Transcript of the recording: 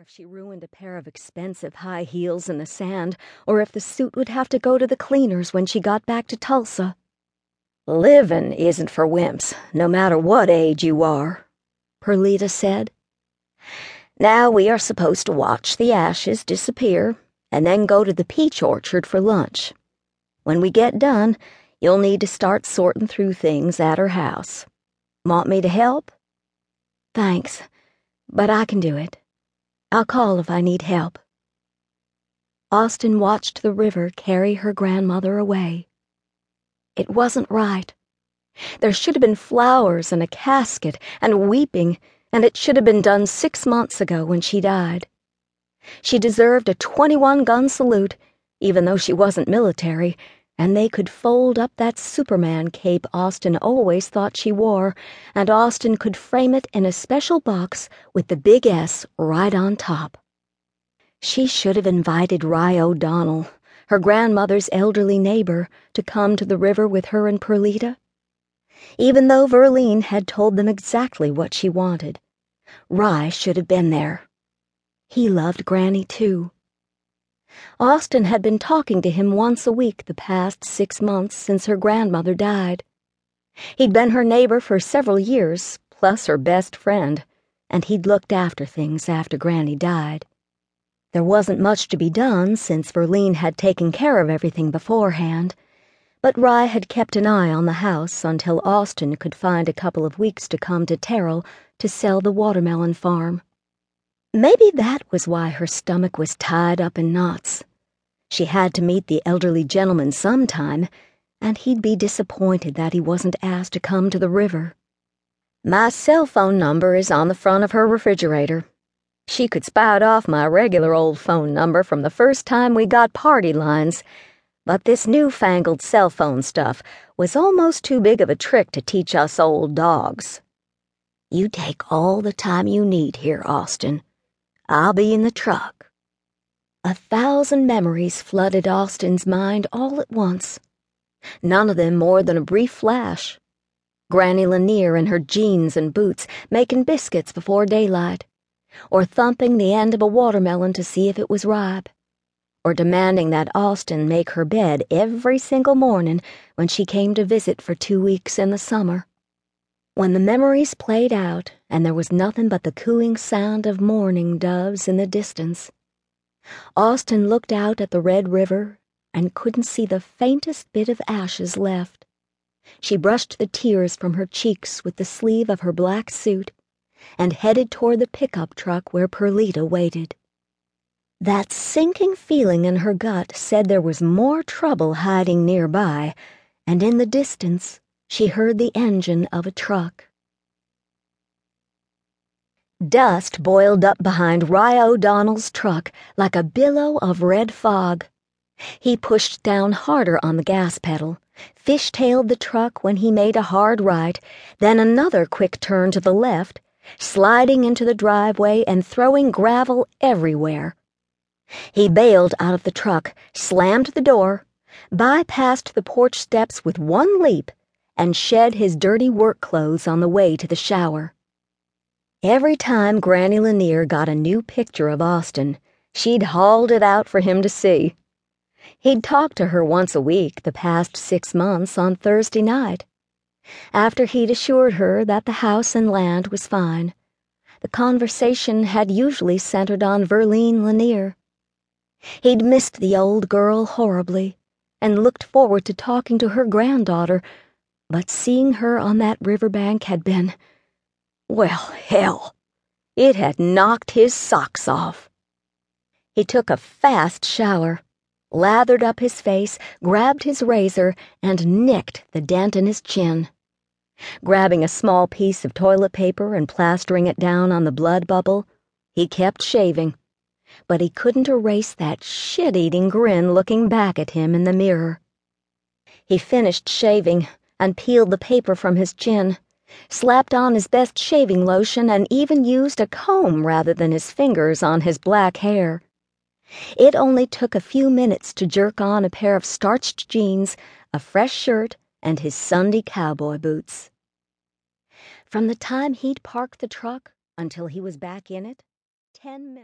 if she ruined a pair of expensive high heels in the sand, or if the suit would have to go to the cleaners when she got back to Tulsa. Living isn't for wimps, no matter what age you are, Perlita said. Now we are supposed to watch the ashes disappear and then go to the peach orchard for lunch. When we get done, you'll need to start sorting through things at her house. Want me to help? Thanks, but I can do it. I'll call if I need help. Austin watched the river carry her grandmother away. It wasn't right. There should have been flowers and a casket and weeping, and it should have been done six months ago when she died. She deserved a 21 gun salute, even though she wasn't military, and they could fold up that Superman cape Austin always thought she wore, and Austin could frame it in a special box with the big S right on top. She should have invited Rye O'Donnell, her grandmother's elderly neighbor, to come to the river with her and Perlita. Even though Verlene had told them exactly what she wanted, Rye should have been there. He loved Granny, too. Austin had been talking to him once a week the past six months since her grandmother died. He'd been her neighbor for several years, plus her best friend, and he'd looked after things after Granny died. There wasn't much to be done since Verlene had taken care of everything beforehand, but Rye had kept an eye on the house until Austin could find a couple of weeks to come to Terrell to sell the watermelon farm. Maybe that was why her stomach was tied up in knots. She had to meet the elderly gentleman sometime, and he'd be disappointed that he wasn't asked to come to the river. My cell phone number is on the front of her refrigerator. She could spout off my regular old phone number from the first time we got party lines, but this newfangled cell phone stuff was almost too big of a trick to teach us old dogs. You take all the time you need here, Austin. I'll be in the truck. A thousand memories flooded Austin's mind all at once. None of them more than a brief flash. Granny Lanier in her jeans and boots making biscuits before daylight, or thumping the end of a watermelon to see if it was ripe, or demanding that Austin make her bed every single morning when she came to visit for two weeks in the summer. When the memories played out and there was nothing but the cooing sound of mourning doves in the distance, Austin looked out at the Red River and couldn't see the faintest bit of ashes left. She brushed the tears from her cheeks with the sleeve of her black suit and headed toward the pickup truck where Perlita waited. That sinking feeling in her gut said there was more trouble hiding nearby, and in the distance, she heard the engine of a truck. Dust boiled up behind Rye O'Donnell's truck like a billow of red fog. He pushed down harder on the gas pedal, fishtailed the truck when he made a hard right, then another quick turn to the left, sliding into the driveway and throwing gravel everywhere. He bailed out of the truck, slammed the door, bypassed the porch steps with one leap, and shed his dirty work clothes on the way to the shower. Every time Granny Lanier got a new picture of Austin, she'd hauled it out for him to see. He'd talked to her once a week the past six months on Thursday night. After he'd assured her that the house and land was fine, the conversation had usually centered on Verlene Lanier. He'd missed the old girl horribly and looked forward to talking to her granddaughter but seeing her on that riverbank had been, well, hell. It had knocked his socks off. He took a fast shower, lathered up his face, grabbed his razor, and nicked the dent in his chin. Grabbing a small piece of toilet paper and plastering it down on the blood bubble, he kept shaving, but he couldn't erase that shit eating grin looking back at him in the mirror. He finished shaving and peeled the paper from his chin, slapped on his best shaving lotion, and even used a comb rather than his fingers on his black hair. It only took a few minutes to jerk on a pair of starched jeans, a fresh shirt, and his Sunday cowboy boots. From the time he'd parked the truck until he was back in it, ten minutes.